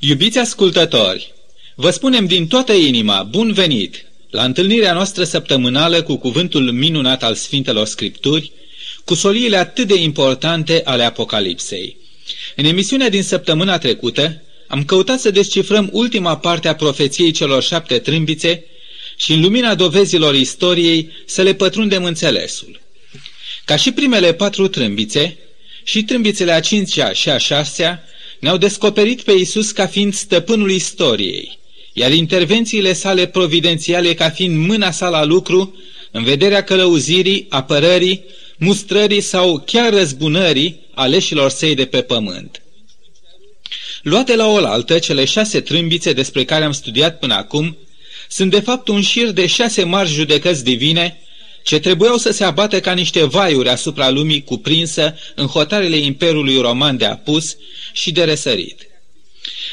Iubiți ascultători, vă spunem din toată inima bun venit la întâlnirea noastră săptămânală cu cuvântul minunat al Sfintelor Scripturi, cu soliile atât de importante ale Apocalipsei. În emisiunea din săptămâna trecută, am căutat să descifrăm ultima parte a profeției celor șapte trâmbițe și în lumina dovezilor istoriei să le pătrundem înțelesul. Ca și primele patru trâmbițe, și trâmbițele a cincea și a șasea ne-au descoperit pe Isus ca fiind stăpânul istoriei, iar intervențiile sale providențiale ca fiind mâna sa la lucru, în vederea călăuzirii, apărării, mustrării sau chiar răzbunării aleșilor săi de pe pământ. Luate la oaltă, cele șase trâmbițe despre care am studiat până acum sunt de fapt un șir de șase mari judecăți divine ce trebuiau să se abată ca niște vaiuri asupra lumii cuprinsă în hotarele Imperiului Roman de apus și de răsărit.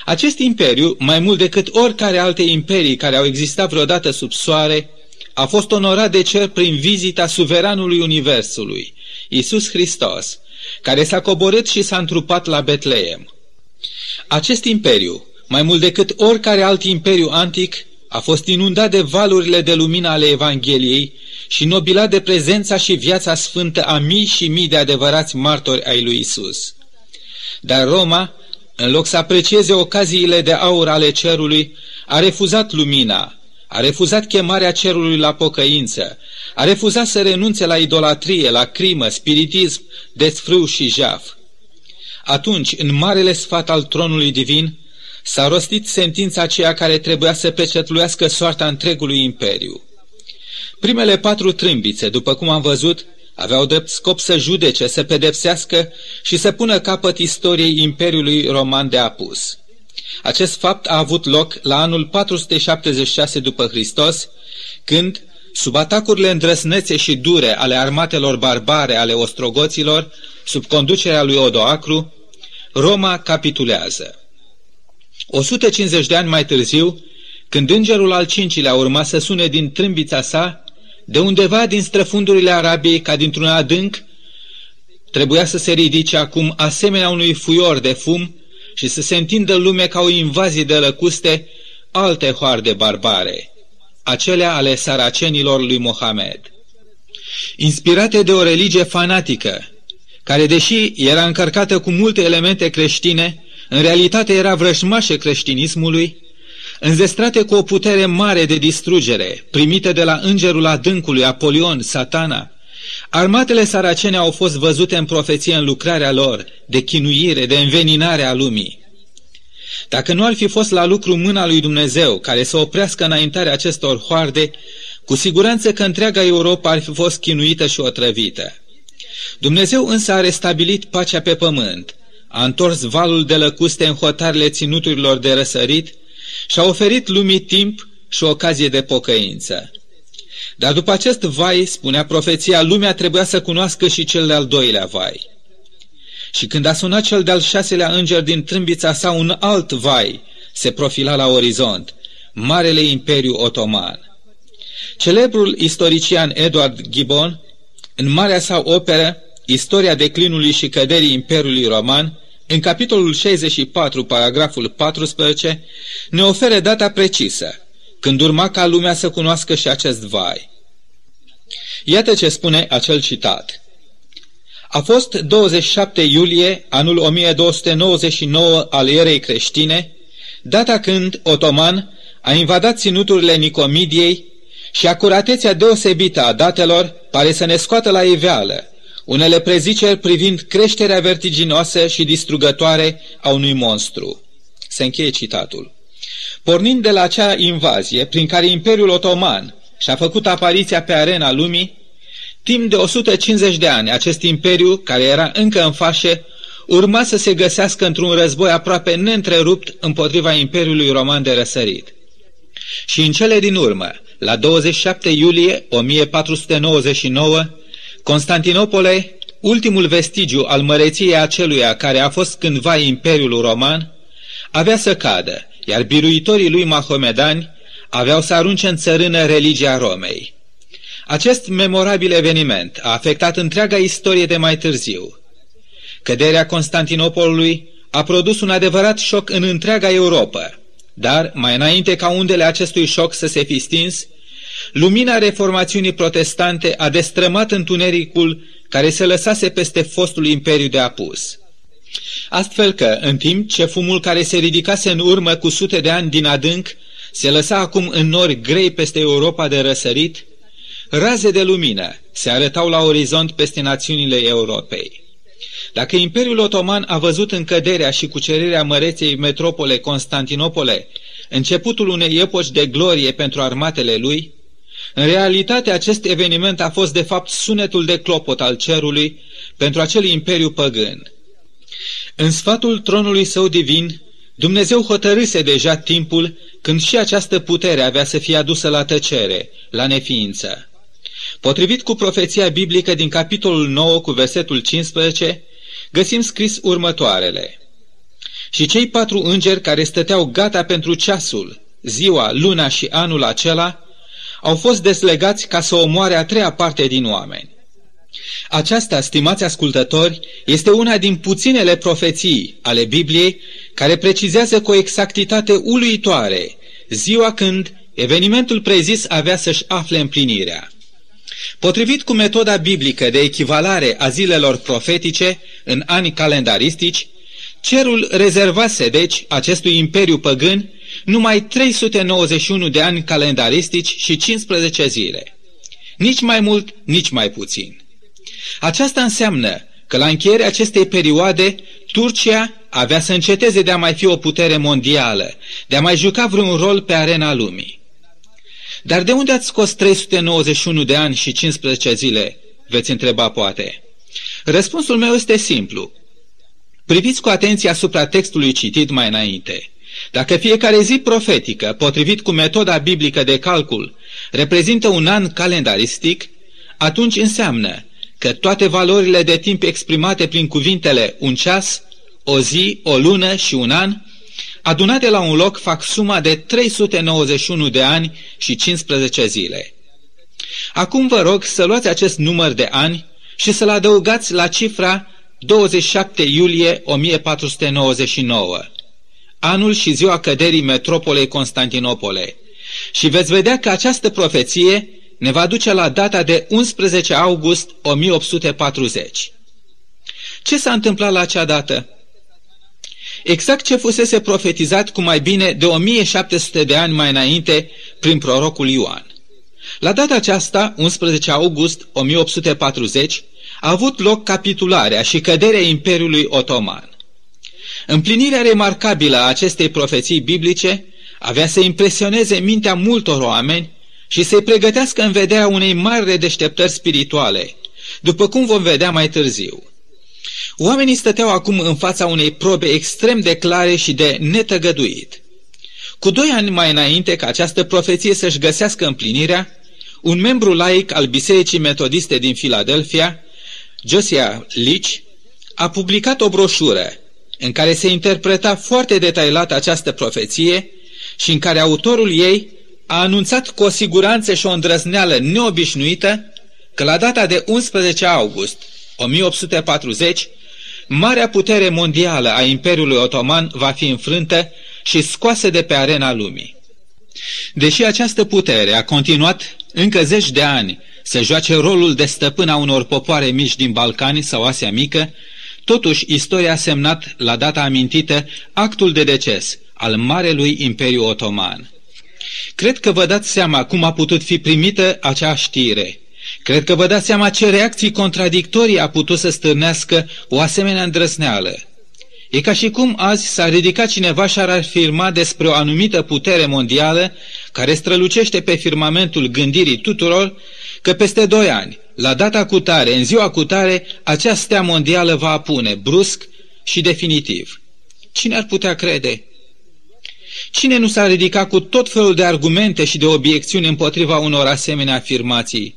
Acest imperiu, mai mult decât oricare alte imperii care au existat vreodată sub soare, a fost onorat de cer prin vizita suveranului Universului, Isus Hristos, care s-a coborât și s-a întrupat la Betleem. Acest imperiu, mai mult decât oricare alt imperiu antic, a fost inundat de valurile de lumină ale Evangheliei și nobilat de prezența și viața sfântă a mii și mii de adevărați martori ai lui Isus. Dar Roma, în loc să aprecieze ocaziile de aur ale cerului, a refuzat lumina, a refuzat chemarea cerului la pocăință, a refuzat să renunțe la idolatrie, la crimă, spiritism, desfrâu și jaf. Atunci, în marele sfat al tronului divin, s-a rostit sentința aceea care trebuia să pecetluiască soarta întregului imperiu. Primele patru trâmbițe, după cum am văzut, aveau drept scop să judece, să pedepsească și să pună capăt istoriei Imperiului Roman de apus. Acest fapt a avut loc la anul 476 după Hristos, când, sub atacurile îndrăsnețe și dure ale armatelor barbare ale ostrogoților, sub conducerea lui Odoacru, Roma capitulează. 150 de ani mai târziu, când îngerul al cincilea urma să sune din trâmbița sa, de undeva din străfundurile Arabiei, ca dintr-un adânc, trebuia să se ridice acum asemenea unui fuior de fum și să se întindă lume ca o invazie de lăcuste alte hoarde barbare, acelea ale saracenilor lui Mohamed. Inspirate de o religie fanatică, care deși era încărcată cu multe elemente creștine, în realitate era vrășmașă creștinismului, înzestrate cu o putere mare de distrugere, primite de la îngerul adâncului Apolion, satana, armatele saracene au fost văzute în profeție în lucrarea lor, de chinuire, de înveninare a lumii. Dacă nu ar fi fost la lucru mâna lui Dumnezeu care să oprească înaintarea acestor hoarde, cu siguranță că întreaga Europa ar fi fost chinuită și otrăvită. Dumnezeu însă a restabilit pacea pe pământ, a întors valul de lăcuste în hotarele ținuturilor de răsărit și a oferit lumii timp și ocazie de pocăință. Dar după acest vai, spunea profeția, lumea trebuia să cunoască și cel de-al doilea vai. Și când a sunat cel de-al șaselea înger din trâmbița sa, un alt vai se profila la orizont, Marele Imperiu Otoman. Celebrul istorician Edward Gibbon, în marea sa operă, Istoria declinului și căderii Imperiului Roman, în capitolul 64, paragraful 14, ne oferă data precisă, când urma ca lumea să cunoască și acest vai. Iată ce spune acel citat. A fost 27 iulie anul 1299 al erei creștine, data când Otoman a invadat ținuturile Nicomidiei și acuratețea deosebită a datelor pare să ne scoată la iveală unele preziceri privind creșterea vertiginoasă și distrugătoare a unui monstru. Se încheie citatul. Pornind de la acea invazie prin care Imperiul Otoman și-a făcut apariția pe arena lumii, timp de 150 de ani acest imperiu, care era încă în fașe, urma să se găsească într-un război aproape neîntrerupt împotriva Imperiului Roman de răsărit. Și în cele din urmă, la 27 iulie 1499, Constantinopole, ultimul vestigiu al măreției aceluia care a fost cândva Imperiul Roman, avea să cadă, iar biruitorii lui mahomedani aveau să arunce în țărână religia Romei. Acest memorabil eveniment a afectat întreaga istorie de mai târziu. Căderea Constantinopolului a produs un adevărat șoc în întreaga Europa, dar, mai înainte ca undele acestui șoc să se fi stins, lumina reformațiunii protestante a destrămat întunericul care se lăsase peste fostul imperiu de apus. Astfel că, în timp ce fumul care se ridicase în urmă cu sute de ani din adânc, se lăsa acum în nori grei peste Europa de răsărit, raze de lumină se arătau la orizont peste națiunile Europei. Dacă Imperiul Otoman a văzut în căderea și cucerirea măreței metropole Constantinopole începutul unei epoci de glorie pentru armatele lui, în realitate acest eveniment a fost de fapt sunetul de clopot al cerului pentru acel imperiu păgân. În sfatul tronului său divin, Dumnezeu hotărâse deja timpul când și această putere avea să fie adusă la tăcere, la neființă. Potrivit cu profeția biblică din capitolul 9 cu versetul 15, găsim scris următoarele. Și cei patru îngeri care stăteau gata pentru ceasul, ziua, luna și anul acela, au fost deslegați ca să omoare a treia parte din oameni. Aceasta, stimați ascultători, este una din puținele profeții ale Bibliei care precizează cu o exactitate uluitoare ziua când evenimentul prezis avea să-și afle împlinirea. Potrivit cu metoda biblică de echivalare a zilelor profetice în ani calendaristici, cerul rezervase, deci, acestui imperiu păgân numai 391 de ani calendaristici și 15 zile. Nici mai mult, nici mai puțin. Aceasta înseamnă că la încheierea acestei perioade, Turcia avea să înceteze de a mai fi o putere mondială, de a mai juca vreun rol pe arena lumii. Dar de unde ați scos 391 de ani și 15 zile? Veți întreba poate. Răspunsul meu este simplu. Priviți cu atenție asupra textului citit mai înainte. Dacă fiecare zi profetică, potrivit cu metoda biblică de calcul, reprezintă un an calendaristic, atunci înseamnă că toate valorile de timp exprimate prin cuvintele un ceas, o zi, o lună și un an, adunate la un loc fac suma de 391 de ani și 15 zile. Acum vă rog să luați acest număr de ani și să-l adăugați la cifra 27 iulie 1499, anul și ziua căderii metropolei Constantinopole, și veți vedea că această profeție ne va duce la data de 11 august 1840. Ce s-a întâmplat la acea dată? Exact ce fusese profetizat cu mai bine de 1700 de ani mai înainte prin prorocul Ioan. La data aceasta, 11 august 1840, a avut loc capitularea și căderea Imperiului Otoman. Împlinirea remarcabilă a acestei profeții biblice avea să impresioneze mintea multor oameni și să-i pregătească în vederea unei mari redeșteptări spirituale, după cum vom vedea mai târziu. Oamenii stăteau acum în fața unei probe extrem de clare și de netăgăduit. Cu doi ani mai înainte ca această profeție să-și găsească împlinirea, un membru laic al Bisericii Metodiste din Filadelfia, Josiah Leach, a publicat o broșură în care se interpreta foarte detailat această profeție și în care autorul ei a anunțat cu o siguranță și o îndrăzneală neobișnuită că la data de 11 august 1840, marea putere mondială a Imperiului Otoman va fi înfrântă și scoasă de pe arena lumii. Deși această putere a continuat încă zeci de ani să joace rolul de stăpân a unor popoare mici din Balcani sau Asia Mică, totuși istoria a semnat, la data amintită, actul de deces al Marelui Imperiu Otoman. Cred că vă dați seama cum a putut fi primită acea știre. Cred că vă dați seama ce reacții contradictorii a putut să stârnească o asemenea îndrăsneală. E ca și cum azi s-ar ridica cineva și ar afirma despre o anumită putere mondială care strălucește pe firmamentul gândirii tuturor că peste doi ani, la data cutare, în ziua cutare, acea stea mondială va apune, brusc și definitiv. Cine ar putea crede? Cine nu s-a ridicat cu tot felul de argumente și de obiecțiuni împotriva unor asemenea afirmații?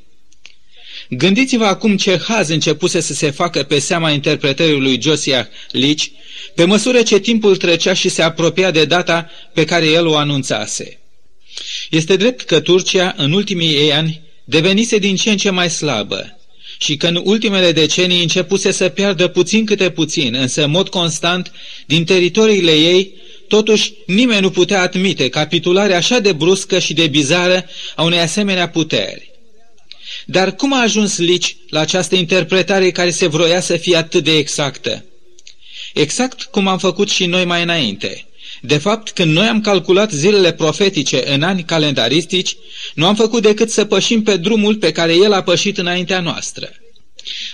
Gândiți-vă acum ce haz începuse să se facă pe seama interpretării lui Josiah Leach, pe măsură ce timpul trecea și se apropia de data pe care el o anunțase. Este drept că Turcia, în ultimii ei ani, devenise din ce în ce mai slabă și că în ultimele decenii începuse să piardă puțin câte puțin, însă în mod constant, din teritoriile ei, totuși nimeni nu putea admite capitularea așa de bruscă și de bizară a unei asemenea puteri. Dar cum a ajuns Lici la această interpretare care se vroia să fie atât de exactă? Exact cum am făcut și noi mai înainte – de fapt, când noi am calculat zilele profetice în ani calendaristici, nu am făcut decât să pășim pe drumul pe care el a pășit înaintea noastră.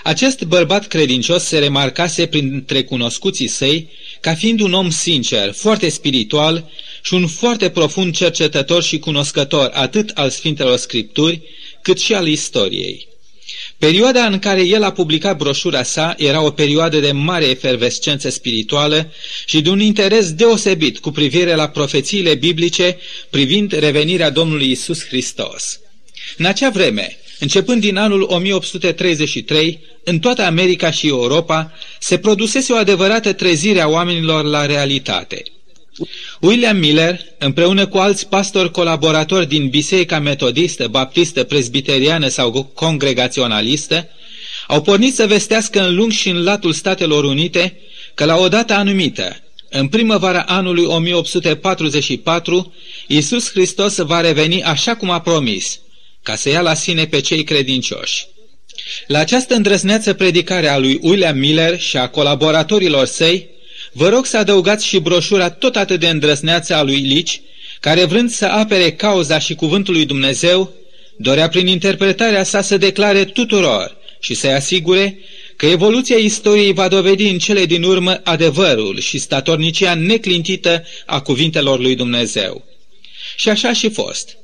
Acest bărbat credincios se remarcase printre cunoscuții săi ca fiind un om sincer, foarte spiritual și un foarte profund cercetător și cunoscător atât al Sfintelor Scripturi, cât și al istoriei. Perioada în care el a publicat broșura sa era o perioadă de mare efervescență spirituală și de un interes deosebit cu privire la profețiile biblice privind revenirea Domnului Isus Hristos. În acea vreme, începând din anul 1833, în toată America și Europa, se produsese o adevărată trezire a oamenilor la realitate – William Miller, împreună cu alți pastori colaboratori din Biserica Metodistă, Baptistă, Presbiteriană sau Congregaționalistă, au pornit să vestească în lung și în latul Statelor Unite că la o dată anumită, în primăvara anului 1844, Iisus Hristos va reveni așa cum a promis, ca să ia la sine pe cei credincioși. La această îndrăzneață predicare a lui William Miller și a colaboratorilor săi, Vă rog să adăugați și broșura tot atât de îndrăzneață a lui Lici, care vrând să apere cauza și cuvântul lui Dumnezeu, dorea prin interpretarea sa să declare tuturor și să-i asigure că evoluția istoriei va dovedi în cele din urmă adevărul și statornicia neclintită a cuvintelor lui Dumnezeu. Și așa și fost.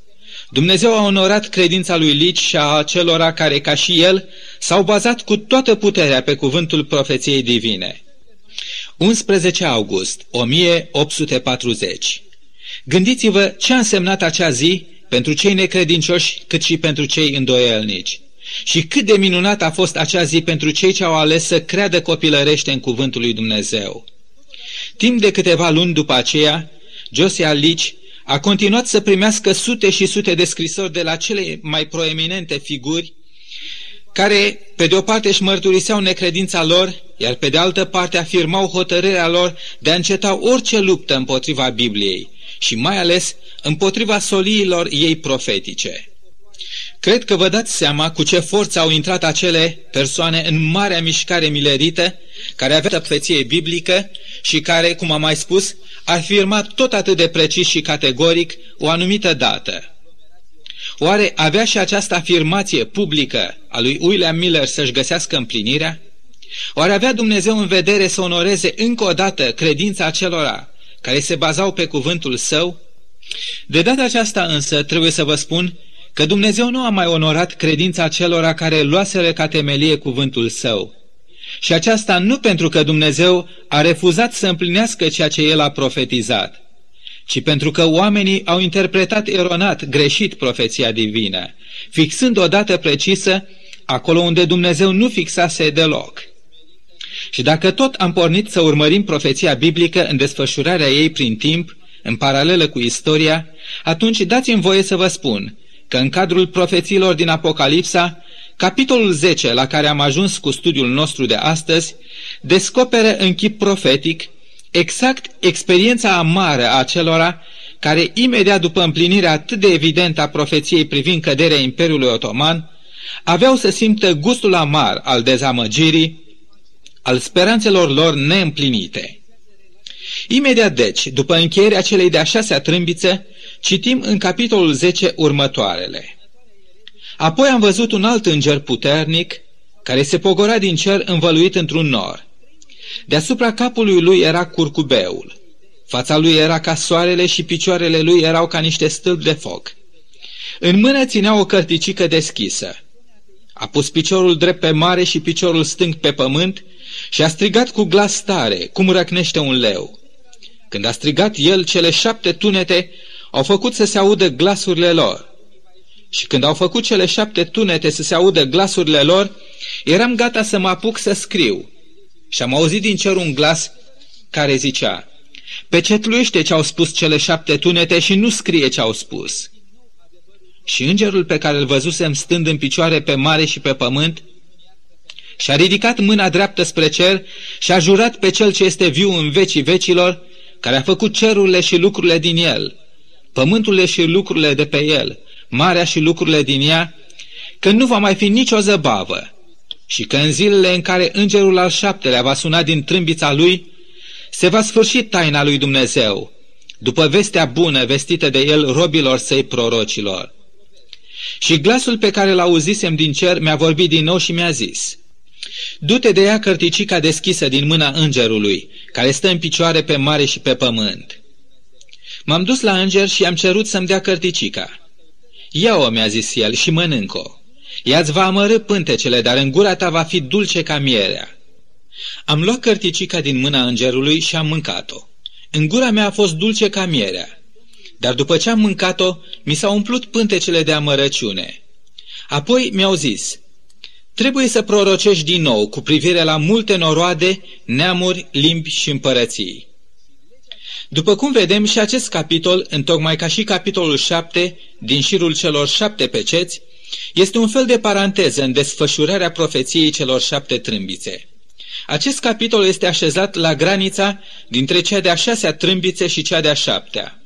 Dumnezeu a onorat credința lui Lici și a acelora care, ca și el, s-au bazat cu toată puterea pe cuvântul profeției divine. 11 august 1840 Gândiți-vă ce a însemnat acea zi pentru cei necredincioși cât și pentru cei îndoielnici. Și cât de minunat a fost acea zi pentru cei ce au ales să creadă copilărește în cuvântul lui Dumnezeu. Timp de câteva luni după aceea, Josiah Lici a continuat să primească sute și sute de scrisori de la cele mai proeminente figuri care, pe de o parte, își mărturiseau necredința lor, iar pe de altă parte afirmau hotărârea lor de a înceta orice luptă împotriva Bibliei și mai ales împotriva soliilor ei profetice. Cred că vă dați seama cu ce forță au intrat acele persoane în marea mișcare milerită, care avea profeție biblică și care, cum am mai spus, afirma tot atât de precis și categoric o anumită dată. Oare avea și această afirmație publică a lui William Miller să-și găsească împlinirea? Oare avea Dumnezeu în vedere să onoreze încă o dată credința acelora care se bazau pe cuvântul său? De data aceasta însă trebuie să vă spun că Dumnezeu nu a mai onorat credința acelora care luaseră ca temelie cuvântul său. Și aceasta nu pentru că Dumnezeu a refuzat să împlinească ceea ce El a profetizat, ci pentru că oamenii au interpretat eronat, greșit profeția divină, fixând o dată precisă acolo unde Dumnezeu nu fixase deloc. Și dacă tot am pornit să urmărim profeția biblică în desfășurarea ei prin timp, în paralelă cu istoria, atunci dați-mi voie să vă spun că în cadrul profețiilor din Apocalipsa, capitolul 10 la care am ajuns cu studiul nostru de astăzi, descoperă în chip profetic exact experiența amară a celora care, imediat după împlinirea atât de evidentă a profeției privind căderea Imperiului Otoman, aveau să simtă gustul amar al dezamăgirii, al speranțelor lor neîmplinite. Imediat deci, după încheierea celei de-a șasea trâmbiță, citim în capitolul 10 următoarele. Apoi am văzut un alt înger puternic, care se pogora din cer învăluit într-un nor. Deasupra capului lui era curcubeul. Fața lui era ca soarele și picioarele lui erau ca niște stâlpi de foc. În mână ținea o cărticică deschisă. A pus piciorul drept pe mare și piciorul stâng pe pământ și a strigat cu glas tare, cum răcnește un leu. Când a strigat el, cele șapte tunete au făcut să se audă glasurile lor. Și când au făcut cele șapte tunete să se audă glasurile lor, eram gata să mă apuc să scriu. Și am auzit din cer un glas care zicea, Pecetluiește ce au spus cele șapte tunete și nu scrie ce au spus. Și îngerul pe care îl văzusem stând în picioare pe mare și pe pământ, și-a ridicat mâna dreaptă spre cer și a jurat pe cel ce este viu în vecii vecilor, care a făcut cerurile și lucrurile din el, pământurile și lucrurile de pe el, marea și lucrurile din ea, că nu va mai fi nicio zăbavă și că în zilele în care îngerul al șaptelea va suna din trâmbița lui, se va sfârși taina lui Dumnezeu, după vestea bună vestită de el robilor săi prorocilor. Și glasul pe care l-auzisem din cer mi-a vorbit din nou și mi-a zis, Du-te de ea cărticica deschisă din mâna îngerului, care stă în picioare pe mare și pe pământ. M-am dus la înger și am cerut să-mi dea cărticica. Ia-o, mi-a zis el, și mănânc-o. Ea-ți va amărâ pântecele, dar în gura ta va fi dulce ca mierea. Am luat cărticica din mâna îngerului și am mâncat-o. În gura mea a fost dulce ca mierea. Dar după ce am mâncat-o, mi s-au umplut pântecele de amărăciune. Apoi mi-au zis, trebuie să prorocești din nou cu privire la multe noroade, neamuri, limbi și împărății. După cum vedem și acest capitol, întocmai ca și capitolul 7 din șirul celor șapte peceți, este un fel de paranteză în desfășurarea profeției celor șapte trâmbițe. Acest capitol este așezat la granița dintre cea de-a șasea trâmbițe și cea de-a șaptea.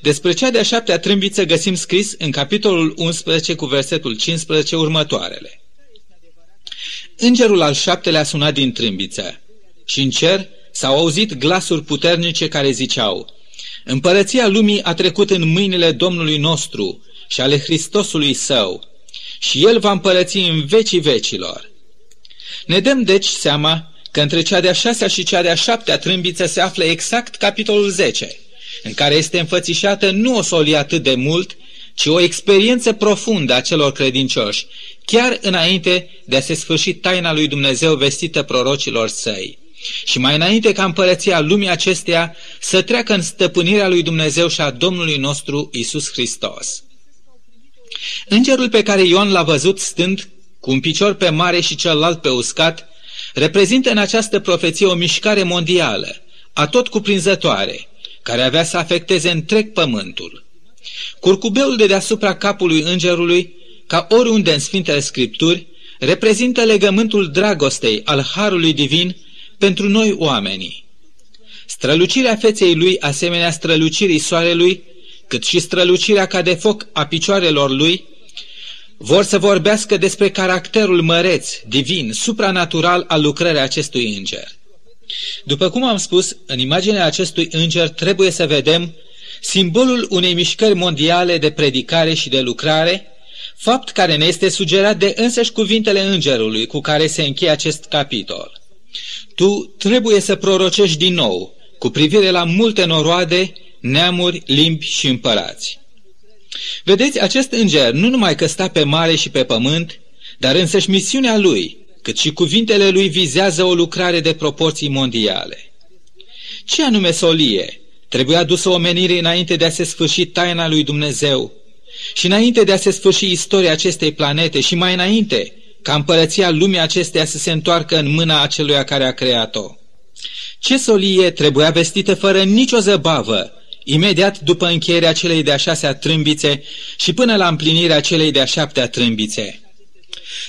Despre cea de-a șaptea trâmbiță găsim scris în capitolul 11 cu versetul 15 următoarele. Îngerul al șaptelea a sunat din trâmbiță și în cer s-au auzit glasuri puternice care ziceau Împărăția lumii a trecut în mâinile Domnului nostru și ale Hristosului său și El va împărăți în vecii vecilor. Ne dăm deci seama că între cea de-a șasea și cea de-a șaptea trâmbiță se află exact capitolul 10, în care este înfățișată nu o solie atât de mult, ci o experiență profundă a celor credincioși, chiar înainte de a se sfârși taina lui Dumnezeu vestită prorocilor săi. Și mai înainte ca împărăția lumii acesteia să treacă în stăpânirea lui Dumnezeu și a Domnului nostru Isus Hristos. Îngerul pe care Ion l-a văzut stând cu un picior pe mare și celălalt pe uscat, reprezintă în această profeție o mișcare mondială, atot cuprinzătoare, care avea să afecteze întreg pământul. Curcubeul de deasupra capului îngerului, ca oriunde în Sfintele Scripturi, reprezintă legământul dragostei al Harului Divin pentru noi oamenii. Strălucirea feței lui, asemenea strălucirii soarelui, cât și strălucirea ca de foc a picioarelor lui, vor să vorbească despre caracterul măreț, divin, supranatural al lucrării acestui înger. După cum am spus, în imaginea acestui înger trebuie să vedem simbolul unei mișcări mondiale de predicare și de lucrare, fapt care ne este sugerat de însăși cuvintele îngerului cu care se încheie acest capitol. Tu trebuie să prorocești din nou cu privire la multe noroade, neamuri, limbi și împărați. Vedeți, acest înger nu numai că sta pe mare și pe pământ, dar însăși misiunea lui, cât și cuvintele lui vizează o lucrare de proporții mondiale. Ce anume solie trebuia dusă omenirii înainte de a se sfârși taina lui Dumnezeu și înainte de a se sfârși istoria acestei planete și mai înainte ca împărăția lumii acesteia să se întoarcă în mâna acelui care a creat-o. Ce solie trebuia vestită fără nicio zăbavă imediat după încheierea celei de-a șasea trâmbițe și până la împlinirea celei de-a șaptea trâmbițe.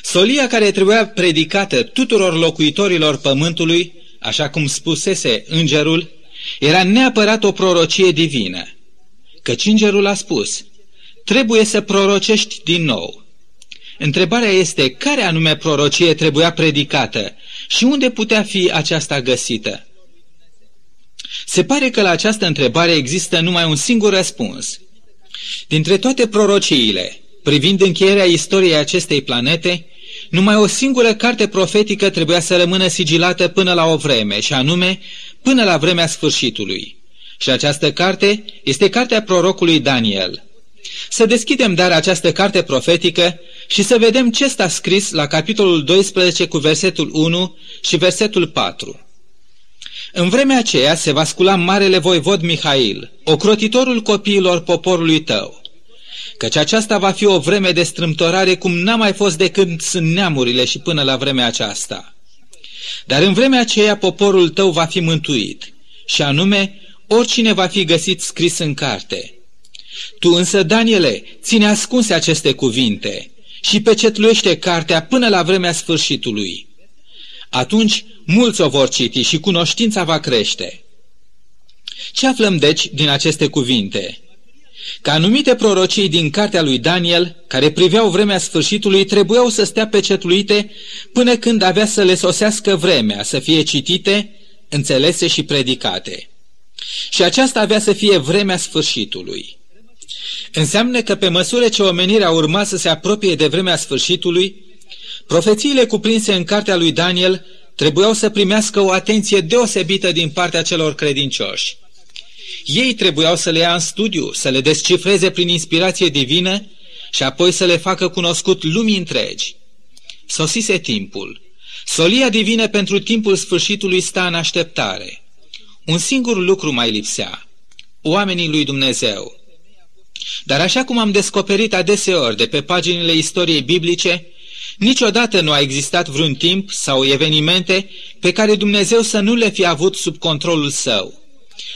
Solia care trebuia predicată tuturor locuitorilor pământului, așa cum spusese îngerul, era neapărat o prorocie divină. Căci îngerul a spus, trebuie să prorocești din nou. Întrebarea este care anume prorocie trebuia predicată și unde putea fi aceasta găsită. Se pare că la această întrebare există numai un singur răspuns. Dintre toate prorociile, privind încheierea istoriei acestei planete, numai o singură carte profetică trebuia să rămână sigilată până la o vreme, și anume până la vremea sfârșitului. Și această carte este cartea prorocului Daniel. Să deschidem dar această carte profetică și să vedem ce sta scris la capitolul 12 cu versetul 1 și versetul 4. În vremea aceea se va scula marele voivod Mihail, ocrotitorul copiilor poporului tău, căci aceasta va fi o vreme de strâmtorare cum n-a mai fost de când sunt neamurile și până la vremea aceasta. Dar în vremea aceea poporul tău va fi mântuit, și anume oricine va fi găsit scris în carte. Tu însă, Daniele, ține ascunse aceste cuvinte și pecetluiește cartea până la vremea sfârșitului. Atunci mulți o vor citi și cunoștința va crește. Ce aflăm deci din aceste cuvinte? Că anumite prorocii din cartea lui Daniel, care priveau vremea sfârșitului, trebuiau să stea pecetluite până când avea să le sosească vremea, să fie citite, înțelese și predicate. Și aceasta avea să fie vremea sfârșitului. Înseamnă că pe măsură ce omenirea urma să se apropie de vremea sfârșitului, profețiile cuprinse în cartea lui Daniel trebuiau să primească o atenție deosebită din partea celor credincioși. Ei trebuiau să le ia în studiu, să le descifreze prin inspirație divină și apoi să le facă cunoscut lumii întregi. Sosise timpul. Solia divină pentru timpul sfârșitului sta în așteptare. Un singur lucru mai lipsea. Oamenii lui Dumnezeu. Dar așa cum am descoperit adeseori de pe paginile istoriei biblice, niciodată nu a existat vreun timp sau evenimente pe care Dumnezeu să nu le fi avut sub controlul său.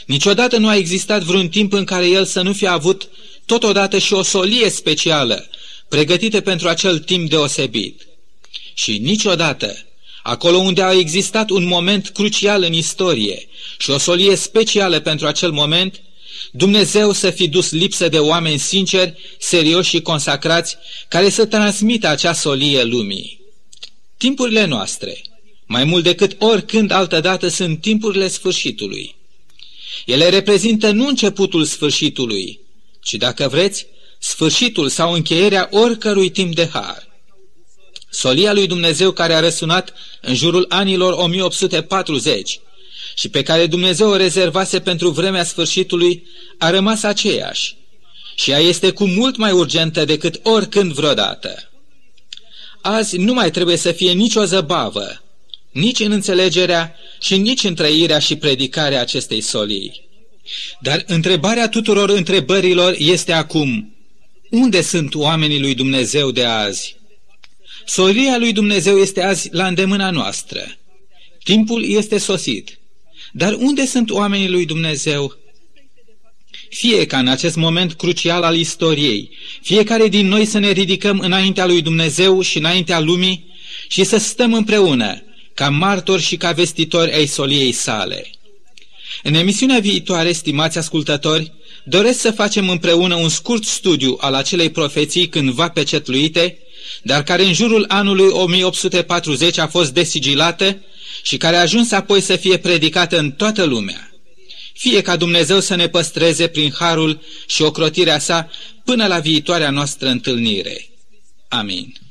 Niciodată nu a existat vreun timp în care el să nu fie avut totodată și o solie specială, pregătită pentru acel timp deosebit. Și niciodată, acolo unde a existat un moment crucial în istorie și o solie specială pentru acel moment, Dumnezeu să fi dus lipsă de oameni sinceri, serioși și consacrați, care să transmită acea solie lumii. Timpurile noastre, mai mult decât oricând altădată, sunt timpurile sfârșitului. Ele reprezintă nu începutul sfârșitului, ci, dacă vreți, sfârșitul sau încheierea oricărui timp de har. Solia lui Dumnezeu care a răsunat în jurul anilor 1840 și pe care Dumnezeu o rezervase pentru vremea sfârșitului a rămas aceeași și ea este cu mult mai urgentă decât oricând vreodată. Azi nu mai trebuie să fie nicio zăbavă, nici în înțelegerea și nici în trăirea și predicarea acestei solii. Dar întrebarea tuturor întrebărilor este acum, unde sunt oamenii lui Dumnezeu de azi? Solia lui Dumnezeu este azi la îndemâna noastră. Timpul este sosit. Dar unde sunt oamenii lui Dumnezeu? Fie ca în acest moment crucial al istoriei, fiecare din noi să ne ridicăm înaintea lui Dumnezeu și înaintea lumii și să stăm împreună, ca martori și ca vestitori ai soliei sale. În emisiunea viitoare, stimați ascultători, doresc să facem împreună un scurt studiu al acelei profeții cândva pecetluite, dar care în jurul anului 1840 a fost desigilată și care a ajuns apoi să fie predicată în toată lumea. Fie ca Dumnezeu să ne păstreze prin harul și ocrotirea sa până la viitoarea noastră întâlnire. Amin.